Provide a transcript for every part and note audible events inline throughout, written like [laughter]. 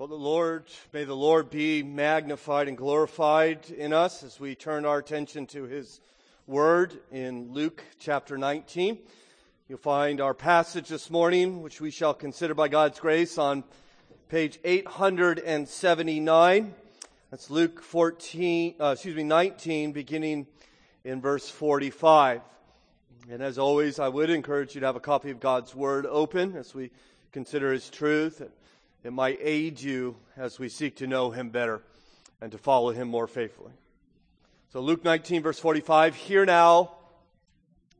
Well, the Lord, may the Lord be magnified and glorified in us as we turn our attention to His Word in Luke chapter 19. You'll find our passage this morning, which we shall consider by God's grace on page 879. That's Luke 14, uh, excuse me, 19, beginning in verse 45. And as always, I would encourage you to have a copy of God's Word open as we consider His truth it might aid you as we seek to know him better and to follow him more faithfully. So Luke 19 verse 45, hear now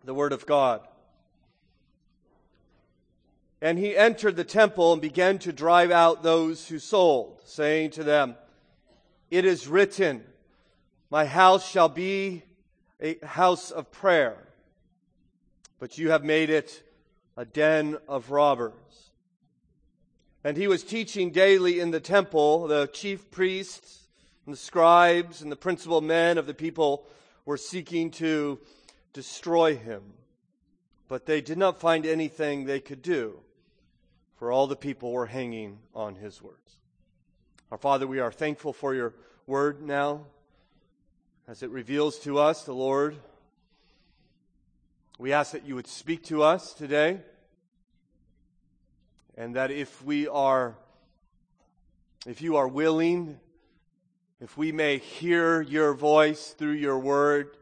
the word of God. And he entered the temple and began to drive out those who sold, saying to them, It is written, My house shall be a house of prayer, but you have made it a den of robbers. And he was teaching daily in the temple. The chief priests and the scribes and the principal men of the people were seeking to destroy him. But they did not find anything they could do, for all the people were hanging on his words. Our Father, we are thankful for your word now as it reveals to us the Lord. We ask that you would speak to us today and that if we are, if you are willing, if we may hear your voice through your word,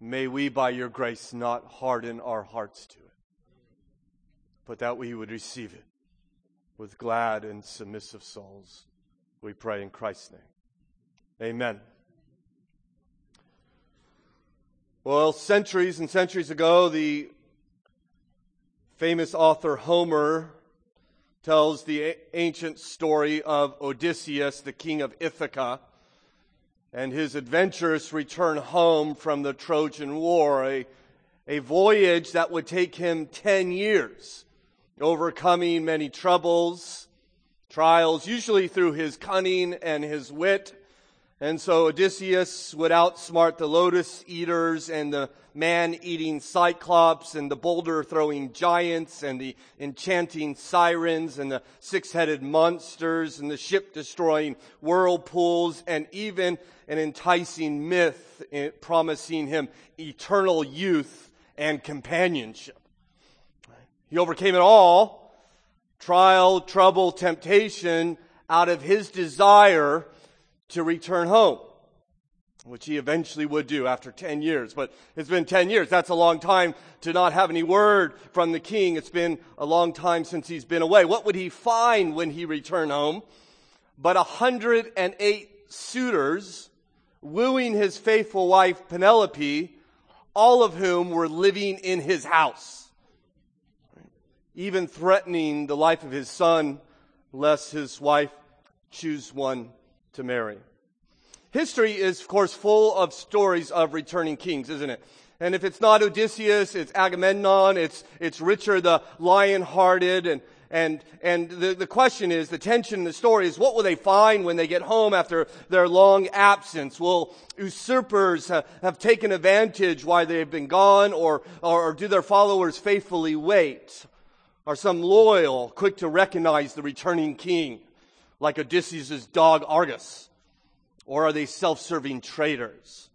may we by your grace not harden our hearts to it, but that we would receive it with glad and submissive souls. We pray in Christ's name. Amen. Well, centuries and centuries ago, the famous author Homer tells the ancient story of Odysseus, the king of Ithaca, and his adventurous return home from the Trojan War, a, a voyage that would take him 10 years, overcoming many troubles, trials, usually through his cunning and his wit. And so Odysseus would outsmart the lotus eaters and the man eating cyclops and the boulder throwing giants and the enchanting sirens and the six headed monsters and the ship destroying whirlpools and even an enticing myth eh, promising him eternal youth and companionship. He overcame it all, trial, trouble, temptation, out of his desire to return home which he eventually would do after 10 years. But it's been 10 years. That's a long time to not have any word from the king. It's been a long time since he's been away. What would he find when he returned home? But 108 suitors wooing his faithful wife Penelope, all of whom were living in his house, even threatening the life of his son, lest his wife choose one to marry. History is, of course, full of stories of returning kings, isn't it? And if it's not Odysseus, it's Agamemnon, it's, it's Richard the lion-hearted, and, and, and the, the question is, the tension in the story is, what will they find when they get home after their long absence? Will usurpers have, have taken advantage while they've been gone, or, or, or do their followers faithfully wait? Are some loyal, quick to recognize the returning king, like Odysseus' dog Argus? Or are they self serving traitors?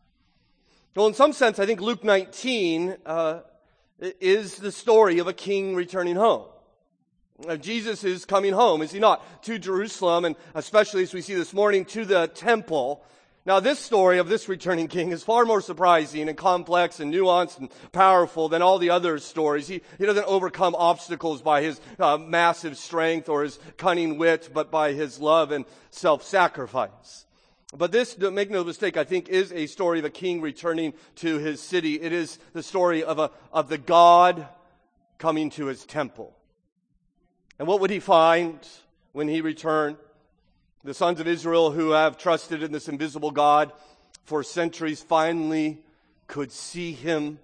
Well, in some sense, I think Luke 19 uh, is the story of a king returning home. Jesus is coming home, is he not? To Jerusalem, and especially as we see this morning, to the temple. Now, this story of this returning king is far more surprising and complex and nuanced and powerful than all the other stories. He, he doesn't overcome obstacles by his uh, massive strength or his cunning wit, but by his love and self-sacrifice. But this, make no mistake, I think is a story of a king returning to his city. It is the story of a, of the God coming to his temple. And what would he find when he returned? The sons of Israel who have trusted in this invisible God for centuries finally could see him.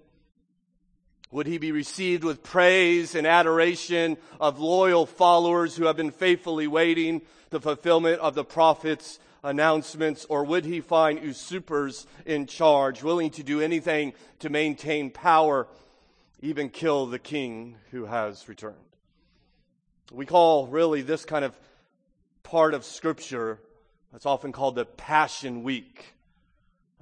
Would he be received with praise and adoration of loyal followers who have been faithfully waiting the fulfillment of the prophets announcements, or would he find usurpers in charge, willing to do anything to maintain power, even kill the king who has returned? We call really this kind of part of Scripture that's often called the Passion Week.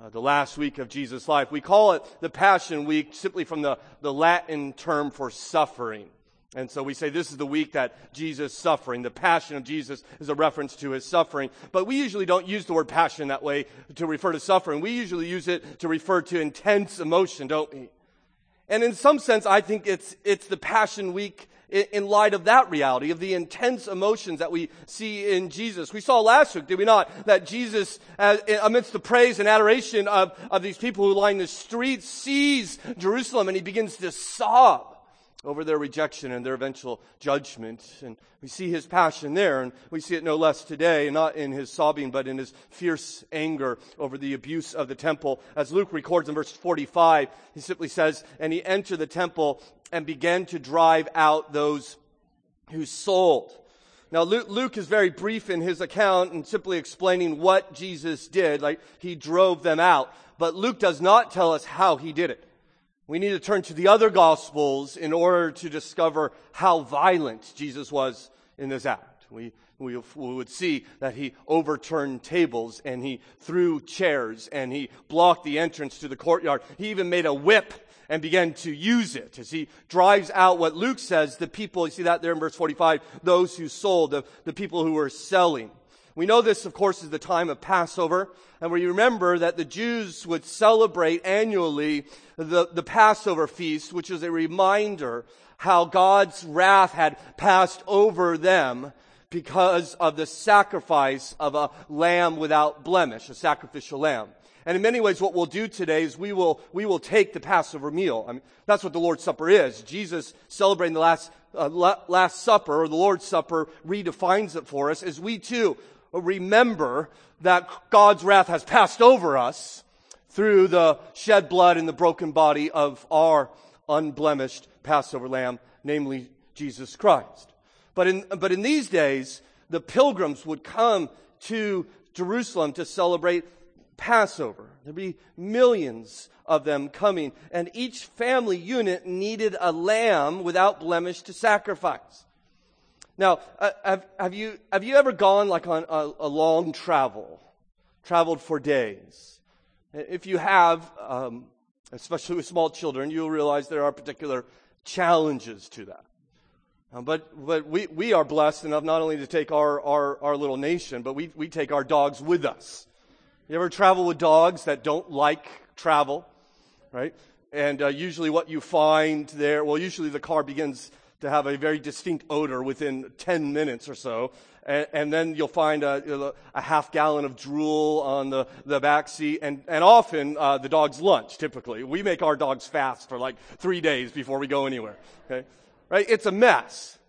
Uh, the last week of Jesus' life. We call it the Passion Week simply from the, the Latin term for suffering. And so we say this is the week that Jesus suffering. The passion of Jesus is a reference to his suffering. But we usually don't use the word passion that way to refer to suffering. We usually use it to refer to intense emotion, don't we? And in some sense, I think it's, it's the passion week in light of that reality, of the intense emotions that we see in Jesus. We saw last week, did we not, that Jesus, amidst the praise and adoration of, of these people who line the streets, sees Jerusalem and he begins to sob over their rejection and their eventual judgment. And we see his passion there, and we see it no less today, not in his sobbing, but in his fierce anger over the abuse of the temple. As Luke records in verse 45, he simply says, And he entered the temple and began to drive out those who sold. Now, Luke is very brief in his account and simply explaining what Jesus did, like he drove them out. But Luke does not tell us how he did it. We need to turn to the other gospels in order to discover how violent Jesus was in this act. We, we, we, would see that he overturned tables and he threw chairs and he blocked the entrance to the courtyard. He even made a whip and began to use it as he drives out what Luke says, the people, you see that there in verse 45, those who sold, the, the people who were selling. We know this, of course, is the time of Passover. And we remember that the Jews would celebrate annually the, the Passover feast, which is a reminder how God's wrath had passed over them because of the sacrifice of a lamb without blemish, a sacrificial lamb. And in many ways, what we'll do today is we will, we will take the Passover meal. I mean, that's what the Lord's Supper is. Jesus celebrating the last, uh, last supper, or the Lord's Supper, redefines it for us as we too remember that God's wrath has passed over us through the shed blood and the broken body of our unblemished Passover lamb, namely Jesus Christ. But in, but in these days, the pilgrims would come to Jerusalem to celebrate Passover. There'd be millions of them coming, and each family unit needed a lamb without blemish to sacrifice. Now, uh, have, have, you, have you ever gone like on a, a long travel, traveled for days? If you have, um, especially with small children, you'll realize there are particular challenges to that. Um, but but we, we are blessed enough not only to take our, our, our little nation, but we, we take our dogs with us. You ever travel with dogs that don't like travel, right? And uh, usually what you find there, well, usually the car begins to have a very distinct odor within 10 minutes or so. And, and then you'll find a, a, half gallon of drool on the, the back seat and, and often uh, the dog's lunch, typically. We make our dogs fast for like three days before we go anywhere. Okay? Right? It's a mess.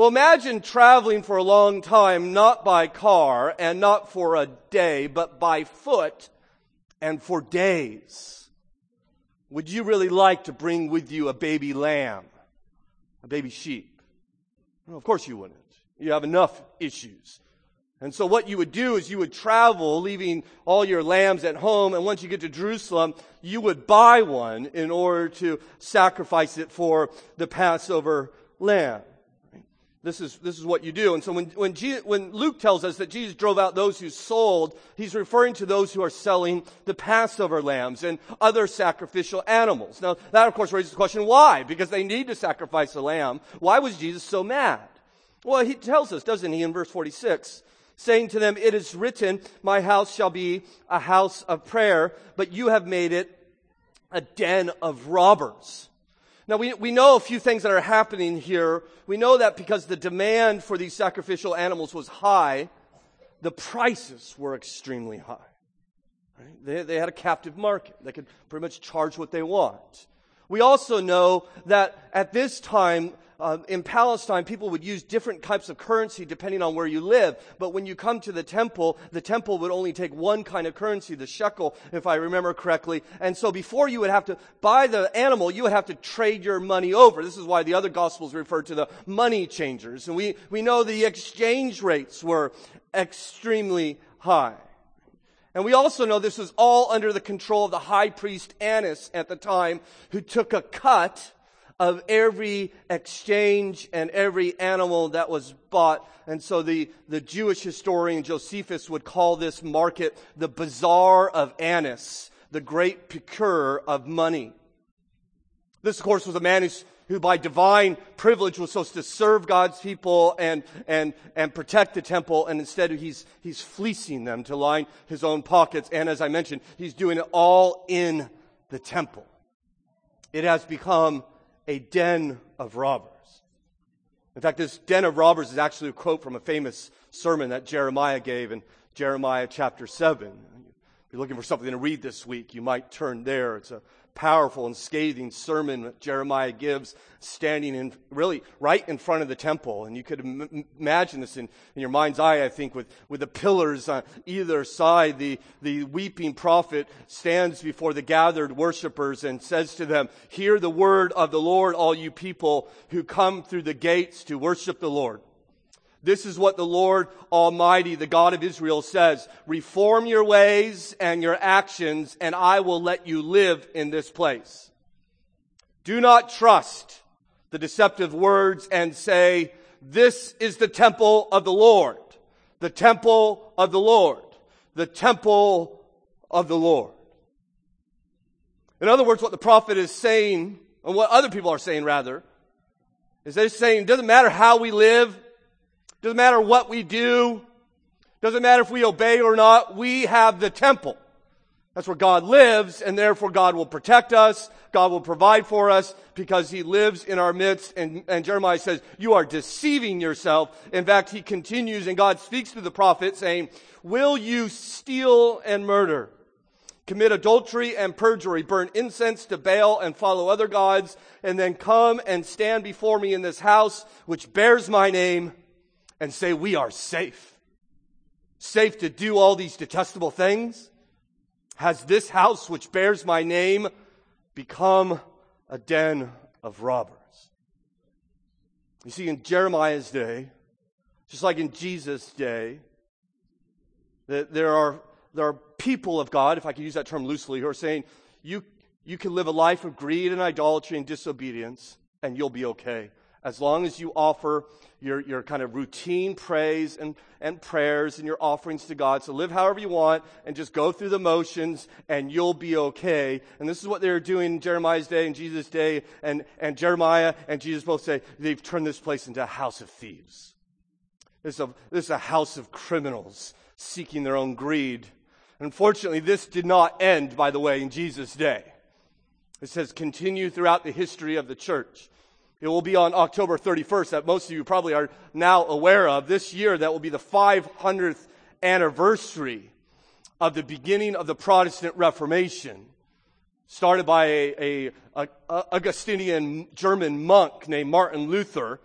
Well, imagine traveling for a long time, not by car and not for a day, but by foot and for days. Would you really like to bring with you a baby lamb? a baby sheep? Well, of course you wouldn't. You have enough issues. And so what you would do is you would travel, leaving all your lambs at home, and once you get to Jerusalem, you would buy one in order to sacrifice it for the Passover lamb. This is, this is what you do. And so when, when, Jesus, when Luke tells us that Jesus drove out those who sold, he's referring to those who are selling the Passover lambs and other sacrificial animals. Now, that of course raises the question, why? Because they need to sacrifice a lamb. Why was Jesus so mad? Well, he tells us, doesn't he, in verse 46, saying to them, it is written, my house shall be a house of prayer, but you have made it a den of robbers. Now we, we know a few things that are happening here. We know that because the demand for these sacrificial animals was high, the prices were extremely high. Right? They, they had a captive market. They could pretty much charge what they want. We also know that at this time, uh, in Palestine, people would use different types of currency depending on where you live. But when you come to the temple, the temple would only take one kind of currency, the shekel, if I remember correctly. And so before you would have to buy the animal, you would have to trade your money over. This is why the other gospels refer to the money changers. And we, we know the exchange rates were extremely high. And we also know this was all under the control of the high priest Annas at the time, who took a cut of every exchange and every animal that was bought. And so the, the Jewish historian Josephus would call this market the Bazaar of Annas, the great procurer of money. This, of course, was a man who by divine privilege was supposed to serve God's people and, and, and protect the temple, and instead he's, he's fleecing them to line his own pockets. And as I mentioned, he's doing it all in the temple. It has become a den of robbers. In fact, this den of robbers is actually a quote from a famous sermon that Jeremiah gave in Jeremiah chapter 7. If you're looking for something to read this week, you might turn there. It's a powerful and scathing sermon Jeremiah gives, standing in really right in front of the temple. And you could m- imagine this in, in, your mind's eye, I think, with, with the pillars on either side. The, the weeping prophet stands before the gathered worshipers and says to them, Hear the word of the Lord, all you people who come through the gates to worship the Lord. This is what the Lord Almighty, the God of Israel says. Reform your ways and your actions, and I will let you live in this place. Do not trust the deceptive words and say, this is the temple of the Lord. The temple of the Lord. The temple of the Lord. In other words, what the prophet is saying, and what other people are saying rather, is they're saying, it doesn't matter how we live, doesn't matter what we do. Doesn't matter if we obey or not. We have the temple. That's where God lives, and therefore God will protect us. God will provide for us because He lives in our midst. And, and, Jeremiah says, You are deceiving yourself. In fact, he continues, and God speaks to the prophet saying, Will you steal and murder? Commit adultery and perjury, burn incense to Baal and follow other gods, and then come and stand before me in this house which bears my name and say we are safe. Safe to do all these detestable things? Has this house which bears my name become a den of robbers? You see, in Jeremiah's day, just like in Jesus' day, that there are, there are people of God, if I can use that term loosely, who are saying, you, you can live a life of greed and idolatry and disobedience, and you'll be okay as long as you offer your, your kind of routine praise and, and prayers and your offerings to God. So live however you want and just go through the motions and you'll be okay. And this is what they were doing in Jeremiah's day and Jesus' day. And, and Jeremiah and Jesus both say they've turned this place into a house of thieves. This is a, this is a house of criminals seeking their own greed. Unfortunately, this did not end, by the way, in Jesus' day. It says continue throughout the history of the church. It will be on October 31st that most of you probably are now aware of. This year, that will be the 500th anniversary of the beginning of the Protestant Reformation, started by a, a, a Augustinian German monk named Martin Luther,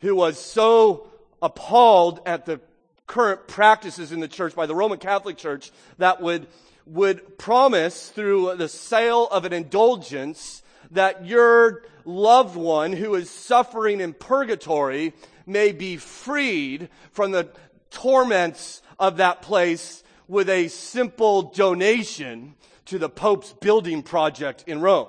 who was so appalled at the current practices in the church by the Roman Catholic Church that would, would promise through the sale of an indulgence that your loved one who is suffering in purgatory may be freed from the torments of that place with a simple donation to the Pope's building project in Rome.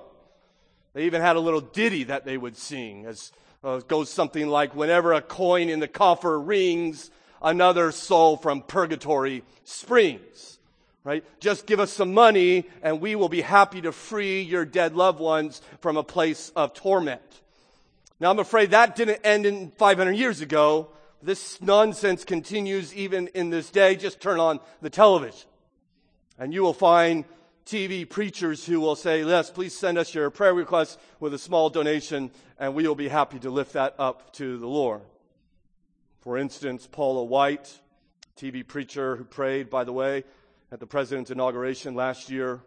They even had a little ditty that they would sing as uh, goes something like, whenever a coin in the coffer rings, another soul from purgatory springs right? Just give us some money and we will be happy to free your dead loved ones from a place of torment. Now I'm afraid that didn't end in 500 years ago. This nonsense continues even in this day. Just turn on the television and you will find TV preachers who will say, yes, please send us your prayer requests with a small donation and we will be happy to lift that up to the Lord. For instance, Paula White, TV preacher who prayed, by the way, at the president's inauguration last year,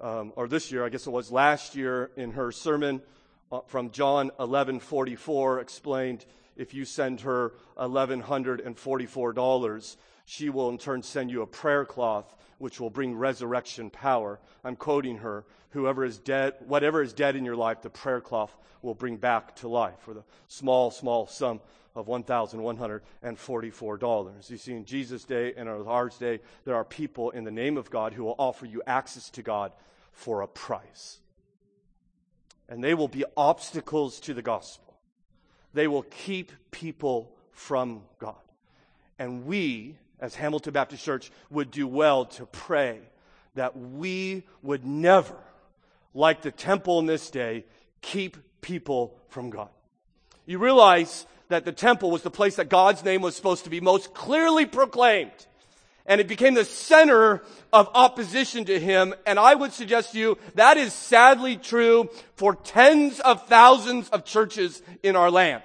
um, or this year, I guess it was last year, in her sermon uh, from John 11:44, explained if you send her $1,144, she will in turn send you a prayer cloth which will bring resurrection power. I'm quoting her. Whoever is dead, whatever is dead in your life, the prayer cloth will bring back to life for the small, small sum of $1,144. You see, in Jesus' day and in ours day, there are people in the name of God who will offer you access to God for a price. and they will be obstacles to the gospel. They will keep people from God. And we, as Hamilton Baptist Church, would do well to pray that we would never, like the temple in this day, keep people from God. You realize that the temple was the place that God's name was supposed to be most clearly proclaimed. And it became the center of opposition to him. And I would suggest to you that is sadly true for tens of thousands of churches in our land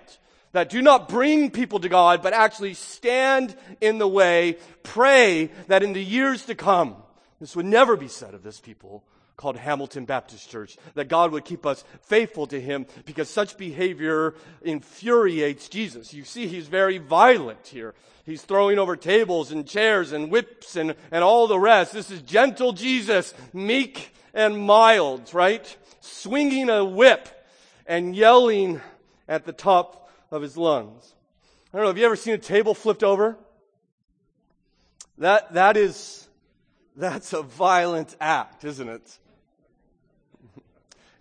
that do not bring people to God, but actually stand in the way, pray that in the years to come, this would never be said of this people called Hamilton Baptist Church, that God would keep us faithful to Him because such behavior infuriates Jesus. You see, He's very violent here. He's throwing over tables and chairs and whips and, and all the rest. This is gentle Jesus, meek and mild, right? Swinging a whip and yelling at the top of his lungs. I don't know, have you ever seen a table flipped over? That, that is, that's a violent act, isn't it?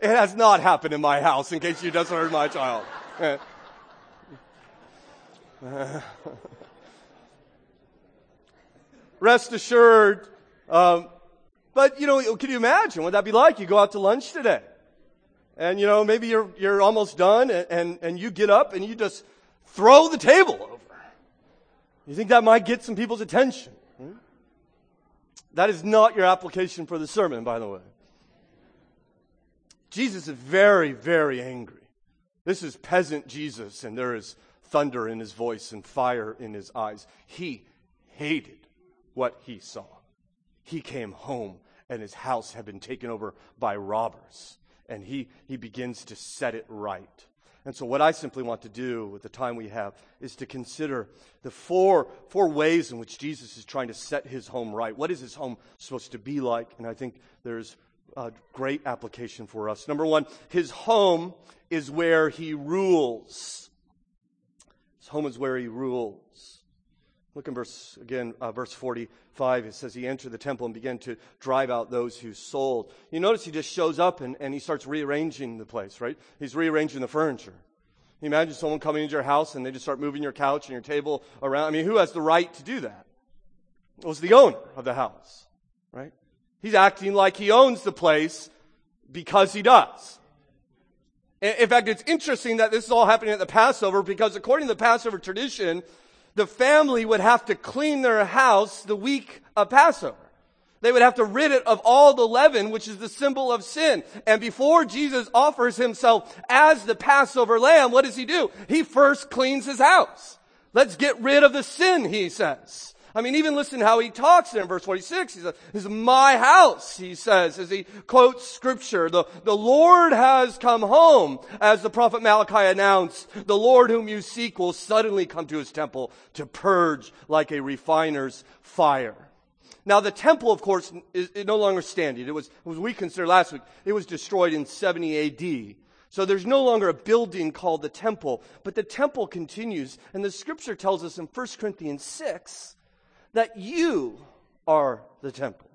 It has not happened in my house, in case you just heard my child. [laughs] Rest assured, um, but you know, can you imagine what that'd be like? You go out to lunch today, and you know, maybe you're you're almost done, and, and, and you get up and you just throw the table over. You think that might get some people's attention? Hmm? That is not your application for the sermon, by the way. Jesus is very, very angry. This is peasant Jesus, and there is thunder in his voice and fire in his eyes. He hated what he saw. He came home, and his house had been taken over by robbers, and he, he begins to set it right. And so, what I simply want to do with the time we have is to consider the four, four ways in which Jesus is trying to set his home right. What is his home supposed to be like? And I think there's a great application for us. Number one, his home is where he rules. His home is where he rules. Look in verse, again, uh, verse 45. It says he entered the temple and began to drive out those who sold. You notice he just shows up and, and he starts rearranging the place, right? He's rearranging the furniture. You imagine someone coming into your house and they just start moving your couch and your table around. I mean, who has the right to do that? It was the owner of the house, right? He's acting like he owns the place because he does. In fact, it's interesting that this is all happening at the Passover because according to the Passover tradition, the family would have to clean their house the week of Passover. They would have to rid it of all the leaven, which is the symbol of sin. And before Jesus offers himself as the Passover lamb, what does he do? He first cleans his house. Let's get rid of the sin, he says. I mean, even listen how he talks there in verse 46. He says, this is my house, he says, as he quotes scripture. The, the Lord has come home, as the prophet Malachi announced. The Lord whom you seek will suddenly come to his temple to purge like a refiner's fire. Now the temple, of course, is, no longer standing. It was, as we considered last week, it was destroyed in 70 AD. So there's no longer a building called the temple, but the temple continues. And the scripture tells us in 1 Corinthians 6 that you are the temple.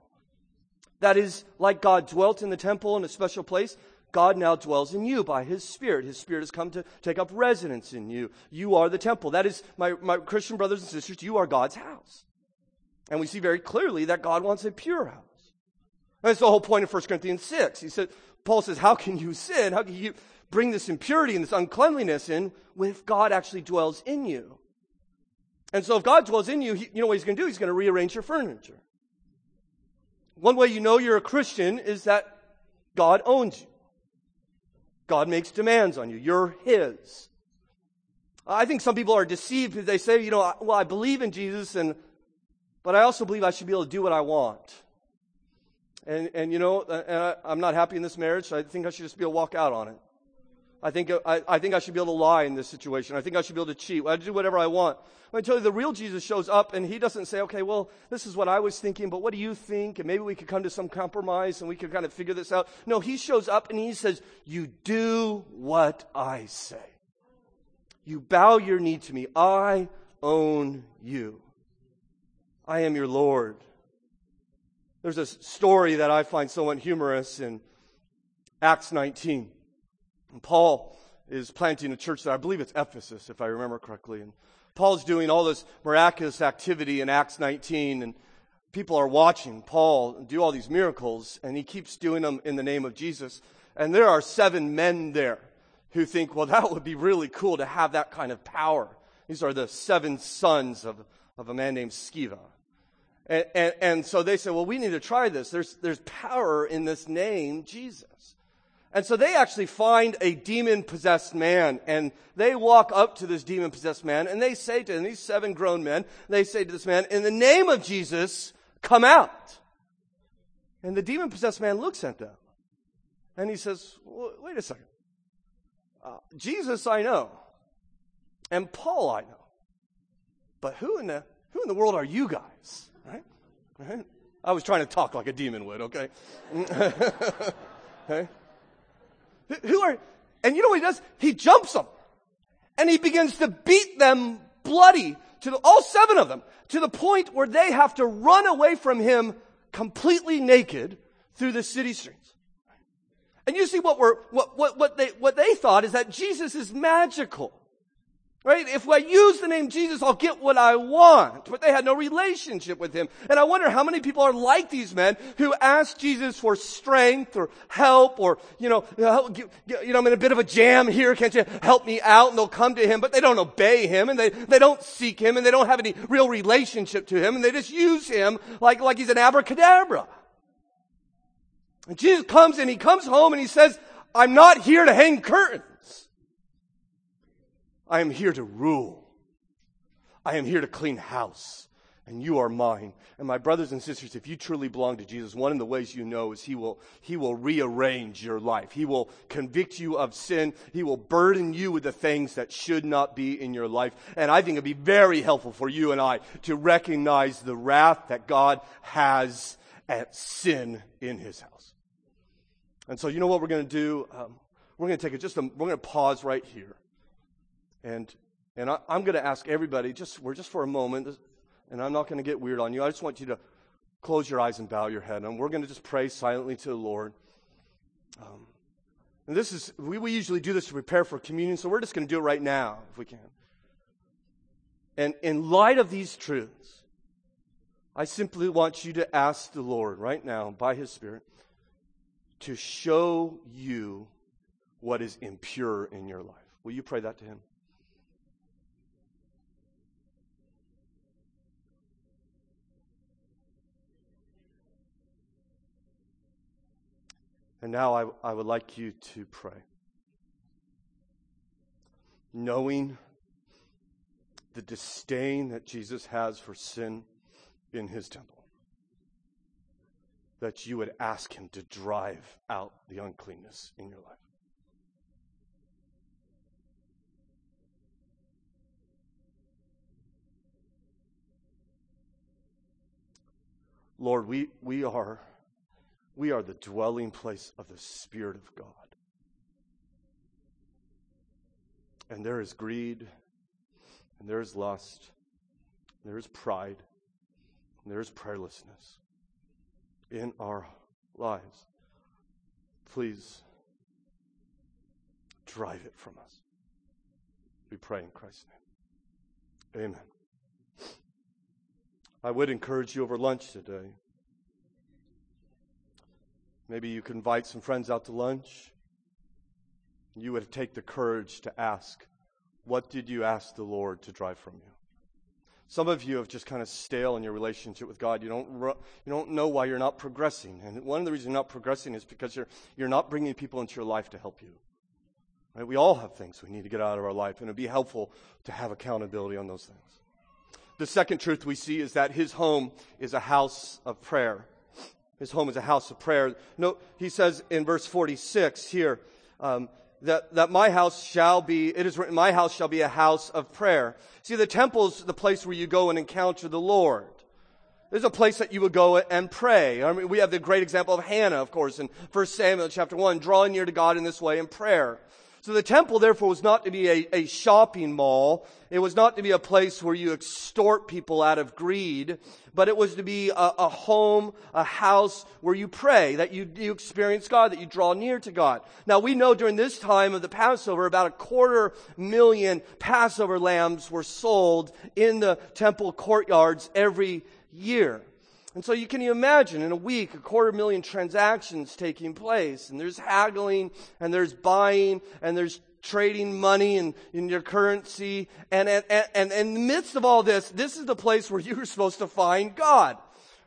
That is, like God dwelt in the temple in a special place, God now dwells in you by His Spirit. His Spirit has come to take up residence in you. You are the temple. That is, my, my Christian brothers and sisters, you are God's house. And we see very clearly that God wants a pure house. And that's the whole point of 1 Corinthians 6. He said, Paul says, how can you sin? How can you bring this impurity and this uncleanliness in if God actually dwells in you? And so if God dwells in you, he, you know what he's going to do? He's going to rearrange your furniture. One way you know you're a Christian is that God owns you. God makes demands on you. You're his. I think some people are deceived because they say, you know, well, I believe in Jesus and, but I also believe I should be able to do what I want. And, and you know, and I, am not happy in this marriage, so I think I should just be able to walk out on it. I think, uh, I, I think I should be able to lie in this situation. I think I should be able to cheat. I do whatever I want. I tell you, the real Jesus shows up and he doesn't say, okay, well, this is what I was thinking, but what do you think? And maybe we could come to some compromise and we could kind of figure this out. No, he shows up and he says, you do what I say. You bow your knee to me. I own you. I am your Lord. There's a story that I find somewhat humorous in Acts 19. And Paul is planting a church there. I believe it's Ephesus, if I remember correctly. And Paul's doing all this miraculous activity in Acts 19, and people are watching Paul do all these miracles, and he keeps doing them in the name of Jesus. And there are seven men there who think, well, [laughs] that would be really cool to have that kind of power. These are the seven sons of, of a man named Sceva. And, and, and so they say, well, we need to try this. There's, there's power in this name, Jesus. And so they actually find a demon possessed man and they walk up to this demon possessed man and they say to him, these seven grown men, they say to this man, in the name of Jesus, come out. And the demon possessed man looks at them and he says, wait a second. Uh, Jesus I know and Paul I know. But who in the, who in the world are you guys? Right? Right? I was trying to talk like a demon would, okay? [laughs] okay? Who are, and you know what he does? He jumps them. And he begins to beat them bloody to the, all seven of them to the point where they have to run away from him completely naked through the city streets. And you see what we're, what, what, what they, what they thought is that Jesus is magical. Right? If I use the name Jesus, I'll get what I want. But they had no relationship with him. And I wonder how many people are like these men who ask Jesus for strength or help or, you know, you know, I'm in a bit of a jam here. Can't you help me out? And they'll come to him, but they don't obey him and they, they don't seek him and they don't have any real relationship to him and they just use him like, like he's an abracadabra. And Jesus comes and he comes home and he says, I'm not here to hang curtains. I am here to rule. I am here to clean house. And you are mine. And my brothers and sisters, if you truly belong to Jesus, one of the ways you know is he will, he will rearrange your life. He will convict you of sin. He will burden you with the things that should not be in your life. And I think it'd be very helpful for you and I to recognize the wrath that God has at sin in his house. And so you know what we're going to do? Um, we're going to take it just a, we're going to pause right here. And, and I, am going to ask everybody, just, we're just for a moment, and I'm not going to get weird on you. I just want you to close your eyes and bow your head. And we're going to just pray silently to the Lord. Um, and this is, we, we usually do this to prepare for communion, so we're just going to do it right now if we can. And in light of these truths, I simply want you to ask the Lord right now, by His Spirit, to show you what is impure in your life. Will you pray that to Him? And now I, I would like you to pray. Knowing the disdain that Jesus has for sin in his temple, that you would ask him to drive out the uncleanness in your life. Lord, we, we are we are the dwelling place of the Spirit of God. And there is greed, and there is lust, there is pride, there is prayerlessness in our lives. Please drive it from us. We pray in Christ's name. Amen. I would encourage you over lunch today. Maybe you could invite some friends out to lunch. You would take the courage to ask, What did you ask the Lord to drive from you? Some of you have just kind of stale in your relationship with God. You don't, you don't know why you're not progressing. And one of the reasons you're not progressing is because you're, you're not bringing people into your life to help you. Right? We all have things we need to get out of our life, and it'd be helpful to have accountability on those things. The second truth we see is that his home is a house of prayer. His home is a house of prayer. No, he says in verse 46 here, um, that, that my house shall be, it is written, my house shall be a house of prayer. See, the temple's the place where you go and encounter the Lord. There's a place that you would go and pray. I mean, we have the great example of Hannah, of course, in 1 Samuel chapter 1, drawing near to God in this way in prayer. So the temple, therefore, was not to be a, a, shopping mall. It was not to be a place where you extort people out of greed, but it was to be a, a home, a house where you pray, that you, you experience God, that you draw near to God. Now we know during this time of the Passover, about a quarter million Passover lambs were sold in the temple courtyards every year. And so you can imagine in a week, a quarter million transactions taking place, and there's haggling, and there's buying, and there's trading money and in your currency. And, and, and, in the midst of all this, this is the place where you're supposed to find God.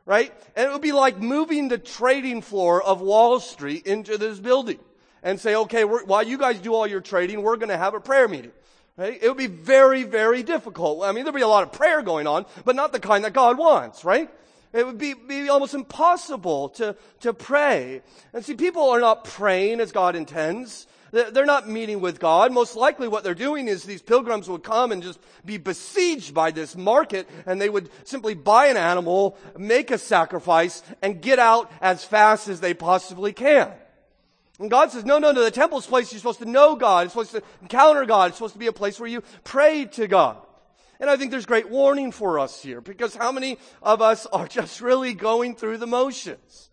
Right? And it would be like moving the trading floor of Wall Street into this building and say, okay, while you guys do all your trading, we're going to have a prayer meeting. Right? It would be very, very difficult. I mean, there'd be a lot of prayer going on, but not the kind that God wants, right? It would be, be almost impossible to, to pray. And see, people are not praying as God intends. They're not meeting with God. Most likely what they're doing is these pilgrims would come and just be besieged by this market and they would simply buy an animal, make a sacrifice, and get out as fast as they possibly can. And God says, no, no, no, the temple's place you're supposed to know God. It's supposed to encounter God. It's supposed to be a place where you pray to God. And I think there's great warning for us here because how many of us are [laughs] just really going through the motions?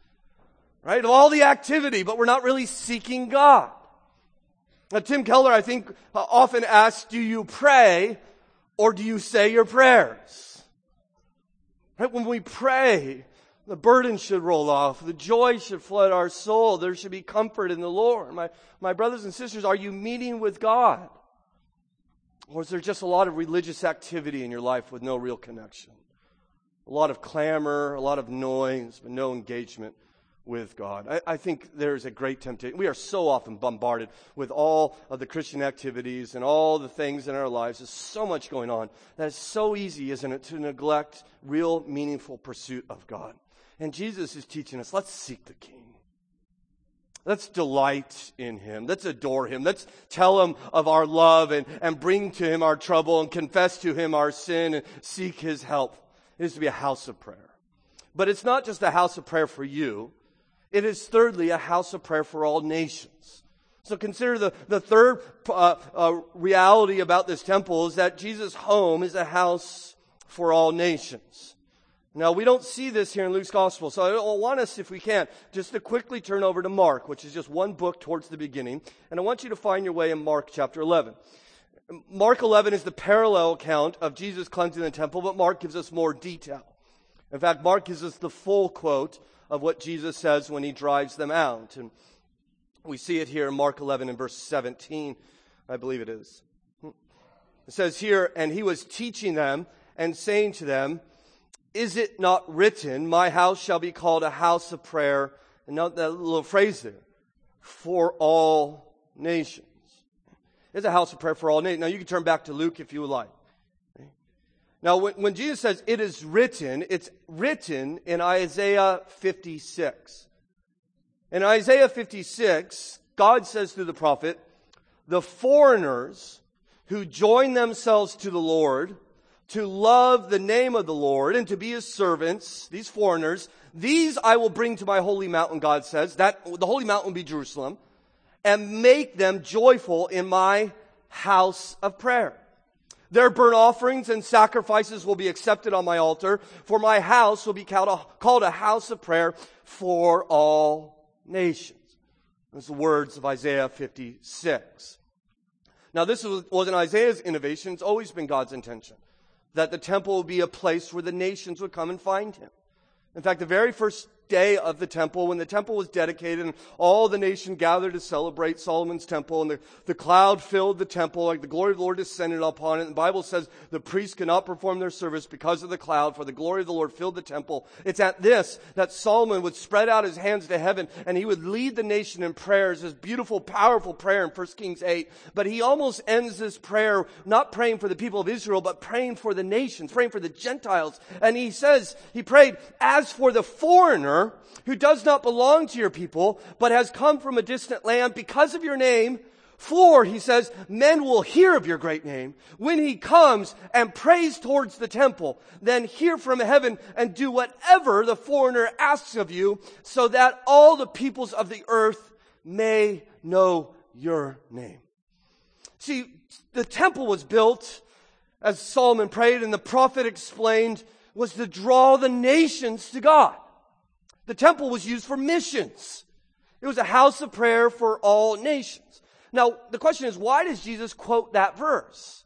Right? Of all the activity, but we're not really seeking God. Now, Tim Keller, I think, uh, often asks, do you pray or do you say your prayers? Right? When we pray, the burden should roll off. The joy should flood our soul. There should be comfort in the Lord. My, my brothers and sisters, are you meeting with God? Or is there just a lot of religious activity in your life with no real connection? A lot of clamor, a lot of noise, but no engagement with God. I, I, think there's a great temptation. We are so often bombarded with all of the Christian activities and all the things in our lives. There's so much going on that it's so easy, isn't it, to neglect real meaningful pursuit of God. And Jesus is teaching us, let's seek the King. Let's delight in him. Let's adore him. Let's tell him of our love and, and bring to him our trouble and confess to him our sin and seek his help. It is to be a house of prayer. But it's not just a house of prayer for you. It is thirdly a house of prayer for all nations. So consider the, the third uh, uh, reality about this temple is that Jesus' home is a house for all nations. Now, we don't see this here in Luke's gospel, so I want us, if we can, just to quickly turn over to Mark, which is just one book towards the beginning, and I want you to find your way in Mark chapter 11. Mark 11 is the parallel account of Jesus cleansing the temple, but Mark gives us more detail. In fact, Mark gives us the full quote of what Jesus says when he drives them out. And we see it here in Mark 11 in verse 17, I believe it is. It says here, and he was teaching them and saying to them, is it not written, my house shall be called a house of prayer? And note that little phrase there, for all nations. It's a house of prayer for all nations. Now you can turn back to Luke if you would like. Now when, when Jesus says it is written, it's written in Isaiah 56. In Isaiah 56, God says through the prophet, the foreigners who join themselves to the Lord, to love the name of the Lord and to be his servants, these foreigners, these I will bring to my holy mountain, God says. That, the holy mountain will be Jerusalem. And make them joyful in my house of prayer. Their burnt offerings and sacrifices will be accepted on my altar, for my house will be called a, called a house of prayer for all nations. Are the words of Isaiah 56. Now, this was, wasn't Isaiah's innovation. It's always been God's intention that the temple would be a place where the nations would come and find him. In fact, the very first day of the temple, when the temple was dedicated and all the nation gathered to celebrate Solomon's temple and the, the cloud filled the temple, like the glory of the Lord descended upon it. And the Bible says the priests could not perform their service because of the cloud, for the glory of the Lord filled the temple. It's at this that Solomon would spread out his hands to heaven and he would lead the nation in prayers, this beautiful, powerful prayer in 1 Kings 8. But he almost ends this prayer not praying for the people of Israel, but praying for the nations, praying for the Gentiles. And he says, he prayed, as for the foreigner, who does not belong to your people, but has come from a distant land because of your name. For, he says, men will hear of your great name when he comes and prays towards the temple. Then hear from heaven and do whatever the foreigner asks of you so that all the peoples of the earth may know your name. See, the temple was built, as Solomon prayed and the prophet explained, was to draw the nations to God. The temple was used for missions. It was a house of prayer for all nations. Now, the question is, why does Jesus quote that verse?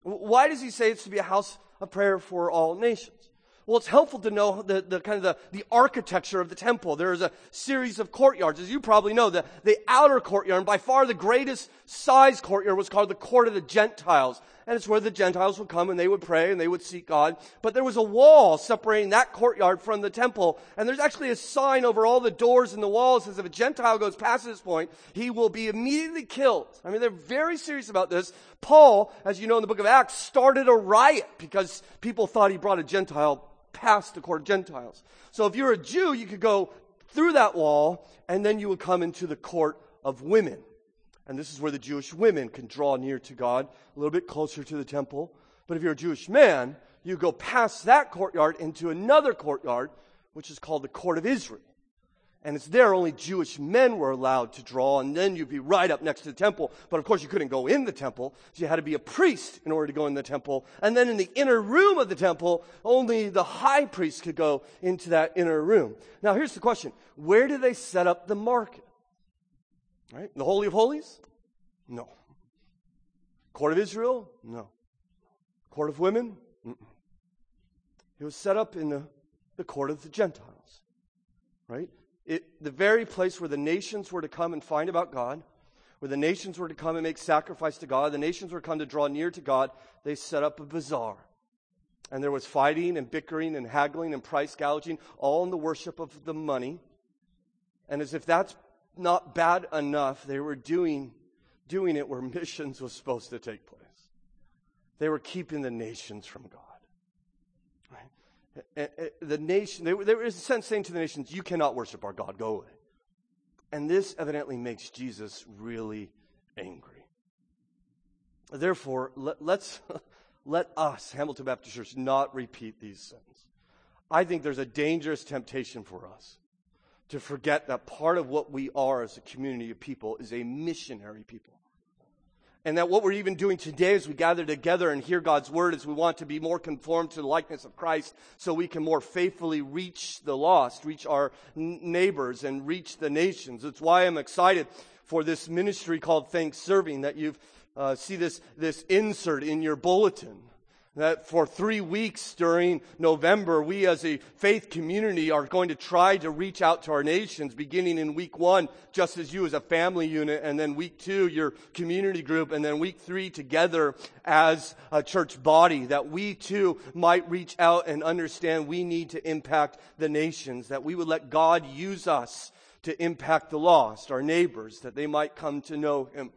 Why does he say it's to be a house of prayer for all nations? Well, it's helpful to know the, the kind of the, the architecture of the temple. There is a series of courtyards. As you probably know, the, the outer courtyard, and by far the greatest size courtyard was called the court of the Gentiles. And it's where the Gentiles would come and they would pray and they would seek God. But there was a wall separating that courtyard from the temple. And there's actually a sign over all the doors and the walls that says if a Gentile goes past this point, he will be immediately killed. I mean, they're very serious about this. Paul, as you know in the book of Acts, started a riot because people thought he brought a Gentile past the court of Gentiles. So if you're a Jew, you could go through that wall and then you would come into the court of women. And this is where the Jewish women can draw near to God, a little bit closer to the temple. But if you're a Jewish man, you go past that courtyard into another courtyard, which is called the court of Israel. And it's there only Jewish men were allowed to draw, and then you'd be right up next to the temple. But of course, you couldn't go in the temple, so you had to be a priest in order to go in the temple. And then in the inner room of the temple, only the high priest could go into that inner room. Now, here's the question Where do they set up the market? Right? The Holy of Holies? No. Court of Israel? No. Court of Women? Mm-mm. It was set up in the, the court of the Gentiles. Right? it, the very place where the nations were to come and find about God, where the nations were to come and make sacrifice to God, the nations were to come to draw near to God, they set up a bazaar. And there was fighting and bickering and haggling and price gouging, all in the worship of the money. And as if that's not bad enough, they were doing, doing it where [laughs] missions was supposed to take place. They were keeping the nations from God the nation, there, there is a sense saying to the nations, you cannot worship our God, go away. And this evidently makes Jesus really angry. Therefore, let, let's, [laughs] let us, Hamilton Baptist Church, not repeat these sins. I think there's a dangerous temptation for us to forget that part of what we are as a community of people is a missionary people. And that what we're even doing today as we gather together and hear God's word is we want to be more conformed to the likeness of Christ so we can more faithfully reach the lost, reach our neighbors, and reach the nations. It's why I'm excited for this ministry called Thanks Serving that you uh, see this, this insert in your bulletin that for three weeks during November, we as a faith community are going to try to reach out to our nations, beginning in week one, just as you as a family unit, and then week two, your community group, and then week three, together as a church body, that we too might reach out and understand we need to impact the nations, that we would let God use us to impact the lost, our neighbors, that they might come to know Him.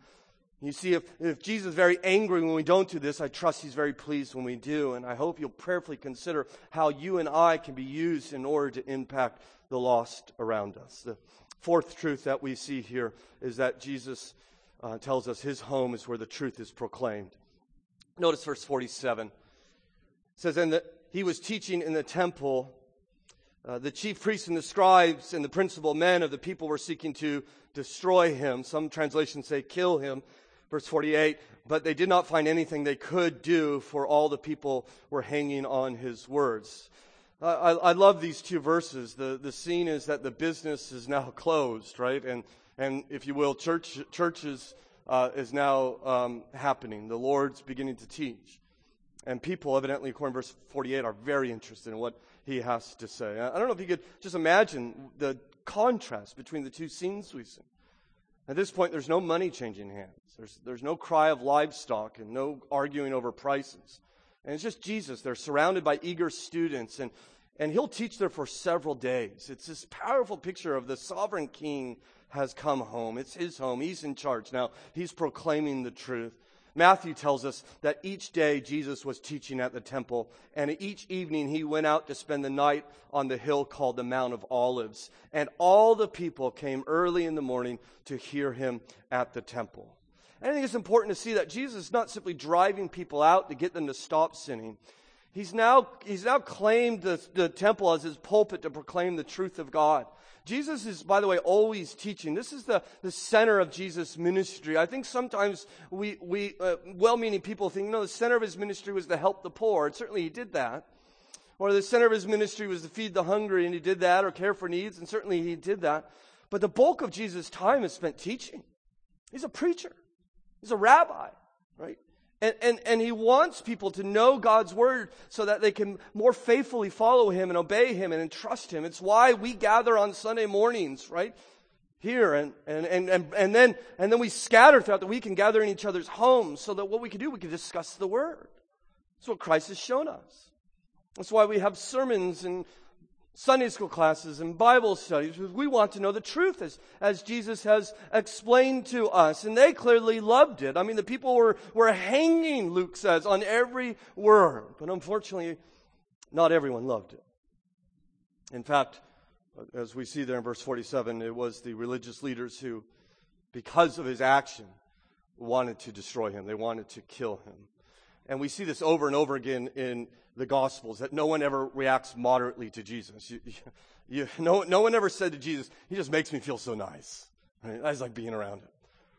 You see, if, if Jesus is very angry when we don't do this, I trust he's very pleased when we do. And I hope you'll prayerfully consider how you and I can be used in order to impact the lost around us. The fourth truth that we see here is that Jesus uh, tells us his home is where the truth is proclaimed. Notice verse 47. It says, And that he was teaching in the temple. Uh, the chief priests and the scribes and the principal men of the people were seeking to destroy him. Some translations say kill him. Verse 48, but they did not find anything they could do, for all the people were hanging on his words. I, I, love these two verses. The, the scene is that the business is now [laughs] closed, right? And, and if you will, church, churches uh, is now um, happening. The Lord's beginning to teach. And people, evidently, according to verse 48, are very interested in what he has to say. I don't know if you could just imagine the contrast between the two scenes we've seen. At this point, there's no money changing hands. There's, there's no cry of livestock and no arguing over prices. And it's just Jesus. They're surrounded by eager students, and, and he'll teach there for several days. It's this powerful picture of the sovereign king has come home. It's his home. He's in charge now. He's proclaiming the truth. Matthew tells us that each day Jesus was teaching at the temple, and each evening he went out to spend the night on the hill called the Mount of Olives. And all the people came early in the morning to hear him at the temple. And I think it's important to see that Jesus is not simply driving people out to get them to stop sinning. He's now, he's now claimed the, the temple as his pulpit to proclaim the truth of God. Jesus is, by the way, always teaching. This is the, the center of Jesus' ministry. I think sometimes we, we uh, well-meaning people think, no, the center of his ministry was to help the poor. And certainly he did that. Or the center of his ministry was to feed the hungry, and he did that, or care for needs, and certainly he did that. But the bulk of Jesus' time is spent teaching. He's a preacher. He's a rabbi, right? And, and, and he wants people to know God's word so that they can more faithfully follow him and obey him and entrust him. It's why we gather on Sunday mornings, right? Here and, and, and, and, and then, and then we scatter throughout the week and gather in each other's homes so that what we can do, we can discuss the word. That's what Christ has shown us. That's why we have sermons and Sunday school classes and Bible studies because we want to know the truth as, as Jesus has explained to us. And they clearly loved it. I mean, the people were, were hanging, Luke says, on every word. But unfortunately, not everyone loved it. In fact, as we see there in verse 47, it was the religious leaders who, because of his action, wanted to destroy him. They wanted to kill him. And we see this over and over again in the Gospels that no one ever reacts moderately to Jesus. You, you, you, no, no one ever said to Jesus, He just makes me feel so nice. Right? I just like being around him.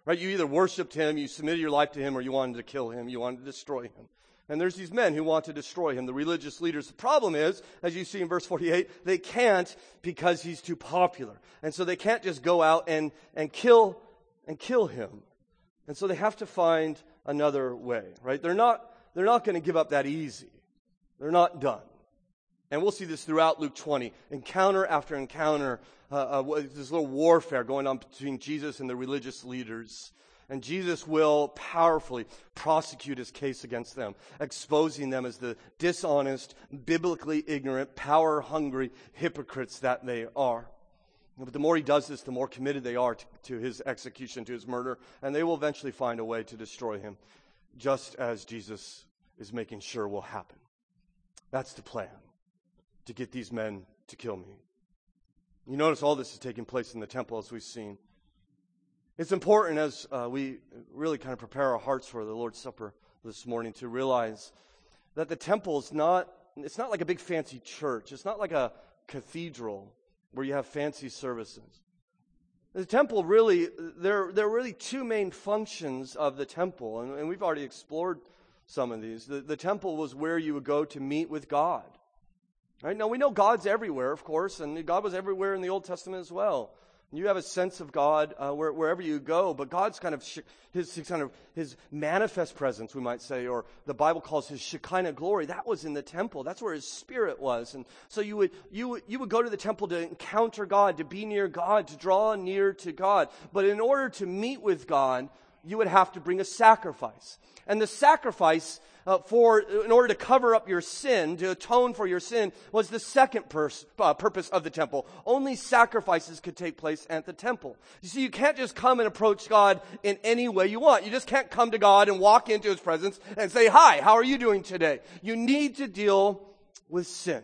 Right? You either worshiped him, you submitted your life to him, or you wanted to kill him, you wanted to destroy him. And there's these men who want to destroy him, the religious leaders. The problem is, as you see in verse 48, they can't because he's too popular. And so they can't just go out and, and kill and kill him. And so they have to find another way, right? They're not, they're not going to give up that easy. They're not done. And we'll see this throughout Luke 20. Encounter after encounter, uh, uh, this little warfare going on between Jesus and the religious leaders. And Jesus will powerfully prosecute his case against them, exposing them as the dishonest, biblically ignorant, power hungry hypocrites that they are. But the more he does this, the more committed they are to, to, his execution, to his murder, and they will eventually find a way to destroy him, just as Jesus is making sure will happen. That's the plan to get these men to kill me. You notice all this is taking place in the temple as we've seen. It's important as uh, we really kind of prepare our hearts for the Lord's Supper this morning to realize that the temple is not, it's not like a big fancy church. It's not like a cathedral where you have fancy services. The temple really, there, there are really two main functions of the temple, and, and we've already explored some of these. The, the temple was where you would go to meet with God. Right? Now, we know God's everywhere, of course, and God was everywhere in the Old Testament as well. You have a sense of God uh, where, wherever you go, but God's kind of sh- his, his, kind of his manifest presence, we might say, or the Bible calls his Shekinah glory. That was in the temple. That's where his spirit was, and so you would you you would go to the temple to encounter God, to be near God, to draw near to God. But in order to meet with God, you would have to bring a sacrifice. And the sacrifice uh, for, in order to cover up your sin, to atone for your sin, was the second pers- uh, purpose of the temple. Only sacrifices could take place at the temple. You see, you can't just come and approach God in any way you want. You just can't come to God and walk into His presence and say, hi, how are you doing today? You need to deal with sin.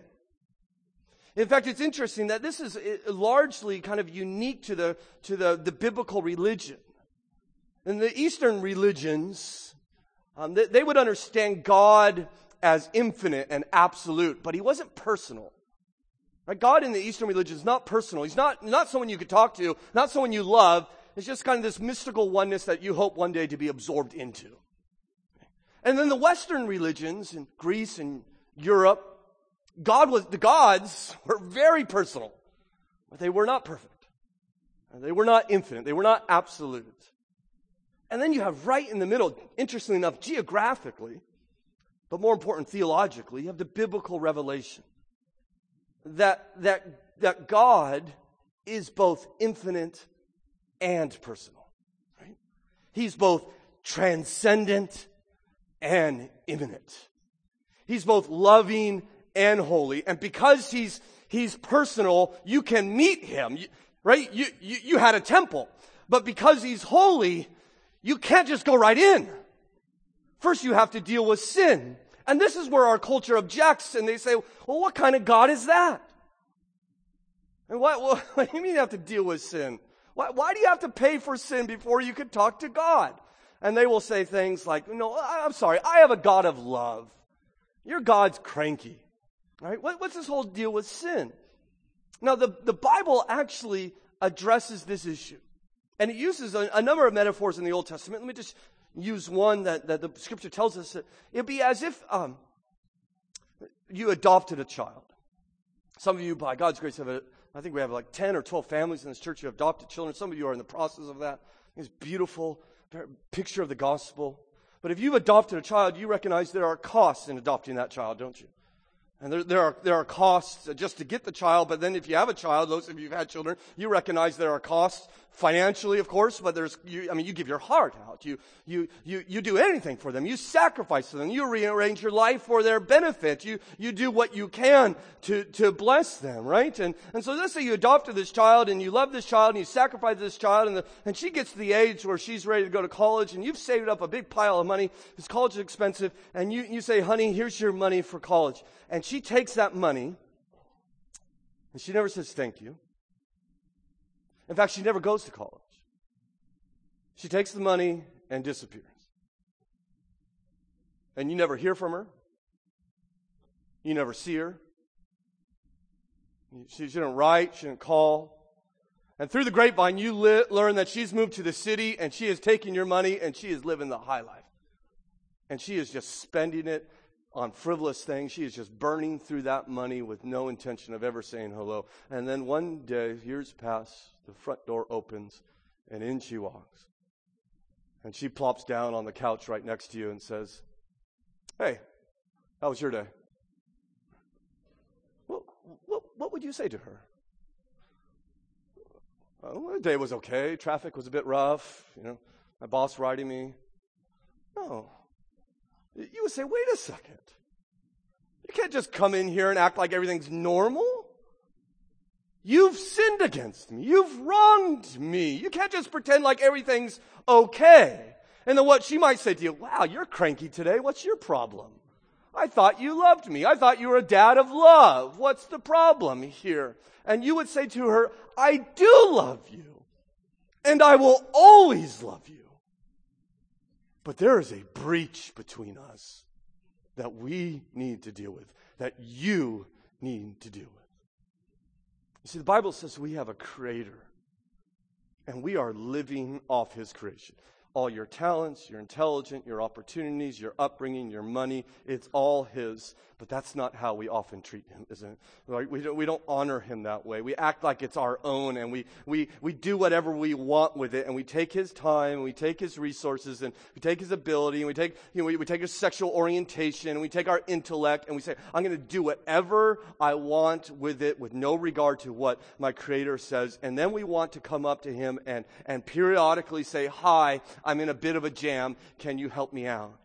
In fact, it's interesting that this is uh, largely kind of unique to the, to the, the biblical religion. In the Eastern religions, um, they, they would understand God as infinite and absolute, but he wasn't personal. Right? God in the Eastern religion is not personal. He's not, not someone you could talk to, not someone you love. It's just kind of this mystical oneness that you hope one day to be absorbed into. And then the Western religions in Greece and Europe, God was, the gods [laughs] were very personal, but they were not perfect. They were not infinite. They were not absolute. And then you have right in the middle, interestingly enough, geographically, but more important, theologically, you have the biblical revelation that, that, that God is both infinite and personal. Right? He's both transcendent and immanent. He's both loving and holy. And because he's, he's personal, you can meet him, right? You, you, you had a temple. But because he's holy, you can't just go right in. First, you have to deal with sin. And this is where our culture objects and they say, well, what kind of God is that? And what, what, [laughs] what do you mean you have to deal with sin? Why, why do you have to pay for sin before you can talk to God? And they will say things like, no, I'm sorry, I have a God of love. Your God's cranky. Right? What, what's this whole deal with sin? Now, the, the Bible actually addresses this issue. And it uses a, a, number of metaphors in the Old Testament. Let me just use one that, that the scripture tells us. That it'd be as if um, you adopted a child. Some of you, by God's grace, have a, I think we have like 10 or 12 families in this church who have adopted children. Some of you are in the process of that. It's beautiful picture of the gospel. But if you've adopted a child, you recognize there are costs in adopting that child, don't you? And there, there, are, there are costs just to get the child, but then if you have a child, those of you who've had children, you recognize there are costs financially, of course, but there's, you, I mean, you give your heart out. You, you, you, you do anything for them. You sacrifice for them. You rearrange your life for their benefit. You, you do what you can to, to bless them, right? And, and so let's say you adopted this child and you love this child and you sacrifice this child and, the, and she gets to the age where she's ready to go to college and you've saved up a big pile of money. This college is expensive and you, you say, honey, here's your money for college. And she takes that money and she never says thank you. In fact, she never goes to college. She takes the money and disappears. And you never hear from her. You never see her. She, didn't write, she didn't call. And through the grapevine, you li- learn that she's moved to the city and she is taking your money and she is living the high life. And she is just spending it on frivolous things. She is just burning through that money with no intention of ever saying hello. And then one day, years pass, the front door opens, and in she walks. And she plops down on the couch right next to you and says, Hey, how was your day? What, what, what would you say to her? Oh, the day was okay. Traffic was a bit rough. You know, my boss riding me. No. You would say, wait a second. You can't just come in here and act like everything's normal. You've sinned against me. You've wronged me. You can't just pretend like everything's okay. And then what she might say to you, wow, you're cranky today. What's your problem? I thought you loved me. I thought you were a dad of love. What's the problem here? And you would say to her, I do love you. And I will always love you. But there is a breach between us that we need to deal with, that you need to deal with. You see, the Bible says we have a creator, and we are living off his creation all your talents, your intelligence, your opportunities, your upbringing, your money. It's all His. But that's not how we often treat Him, isn't it? Like we, don't, we don't honor Him that way. We act like it's our own and we, we, we do whatever we want with it and we take His time and we take His resources and we take His ability and we take, you know, we, we take His sexual orientation and we take our intellect and we say, I'm going to do whatever I want with it with no regard to what my Creator says. And then we want to come up to Him and, and periodically say, Hi, I'm in a bit of a jam. Can you help me out?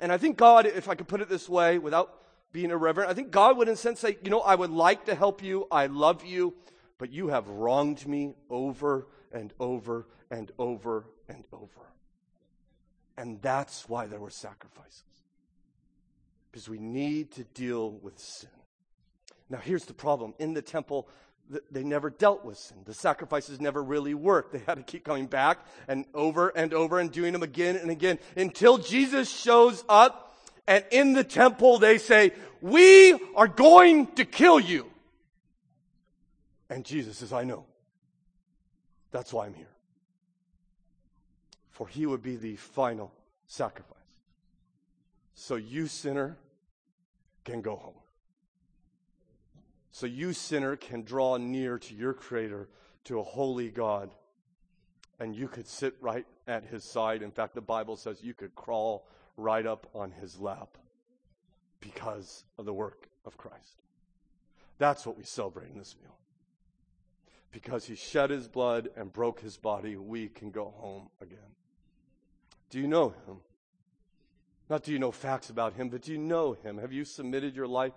And I think God, if I could put it this way without being irreverent, I think God would in a sense say, you know, I would like to help you. I love you, but you have wronged me over and over and over and over. And that's why there were sacrifices. Because we need to deal with sin. Now, here's the problem. In the temple, they never dealt with sin. The sacrifices never really worked. They had to keep coming back and over and over and doing them again and again until Jesus shows up. And in the temple, they say, We are going to kill you. And Jesus says, I know. That's why I'm here. For he would be the final sacrifice. So you, sinner, can go home. So you, sinner, can draw near to your Creator, to a holy God, and you could sit right at His side. In fact, the Bible says you could crawl right up on His lap because of the work of Christ. That's what we celebrate in this meal. Because He shed His blood and broke His body, we can go home again. Do you know Him? Not do you know facts about Him, but do you know Him? Have you submitted your life?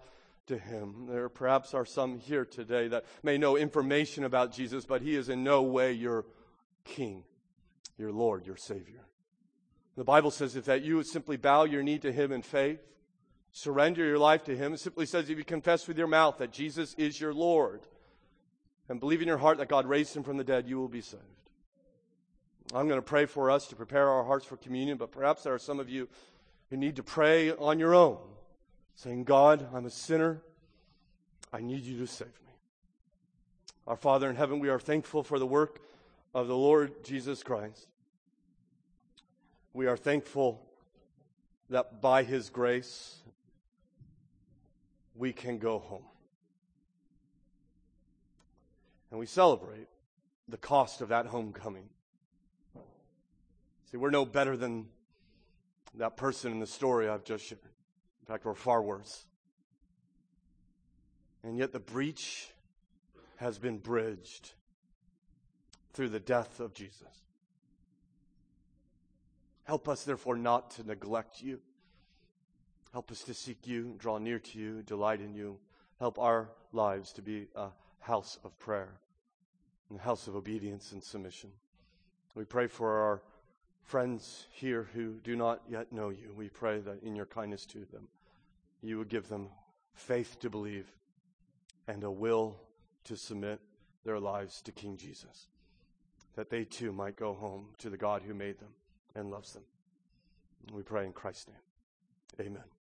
To him. There perhaps are some here today that may know information about Jesus, but he is in no way your king, your Lord, your Savior. The Bible says if that you would simply bow your knee to him in faith, surrender your life to him, it simply says if you confess with your mouth that Jesus is your Lord and believe in your heart that God raised him from the dead, you will be saved. I'm going to pray for us to prepare our hearts for communion, but perhaps there are some of you who need to pray on your own saying, God, I'm a sinner. I need you to save me. Our Father in heaven, we are thankful for the work of the Lord Jesus Christ. We are thankful that by His grace we can go home. And we celebrate the cost of that homecoming. See, we're no better than that person in the story I've just shared. In fact, we're far worse. And yet the breach has been bridged through the death of Jesus. Help us, therefore, not to neglect you. Help us to seek you, draw near to you, delight in you. Help our lives to be a house of prayer a house of obedience and submission. We pray for our friends here who do not yet know you. We pray that in your kindness to them, you would give them faith to believe and a will to submit their lives to King Jesus, that they too might go home to the God who made them and loves them. We pray in Christ's name. Amen.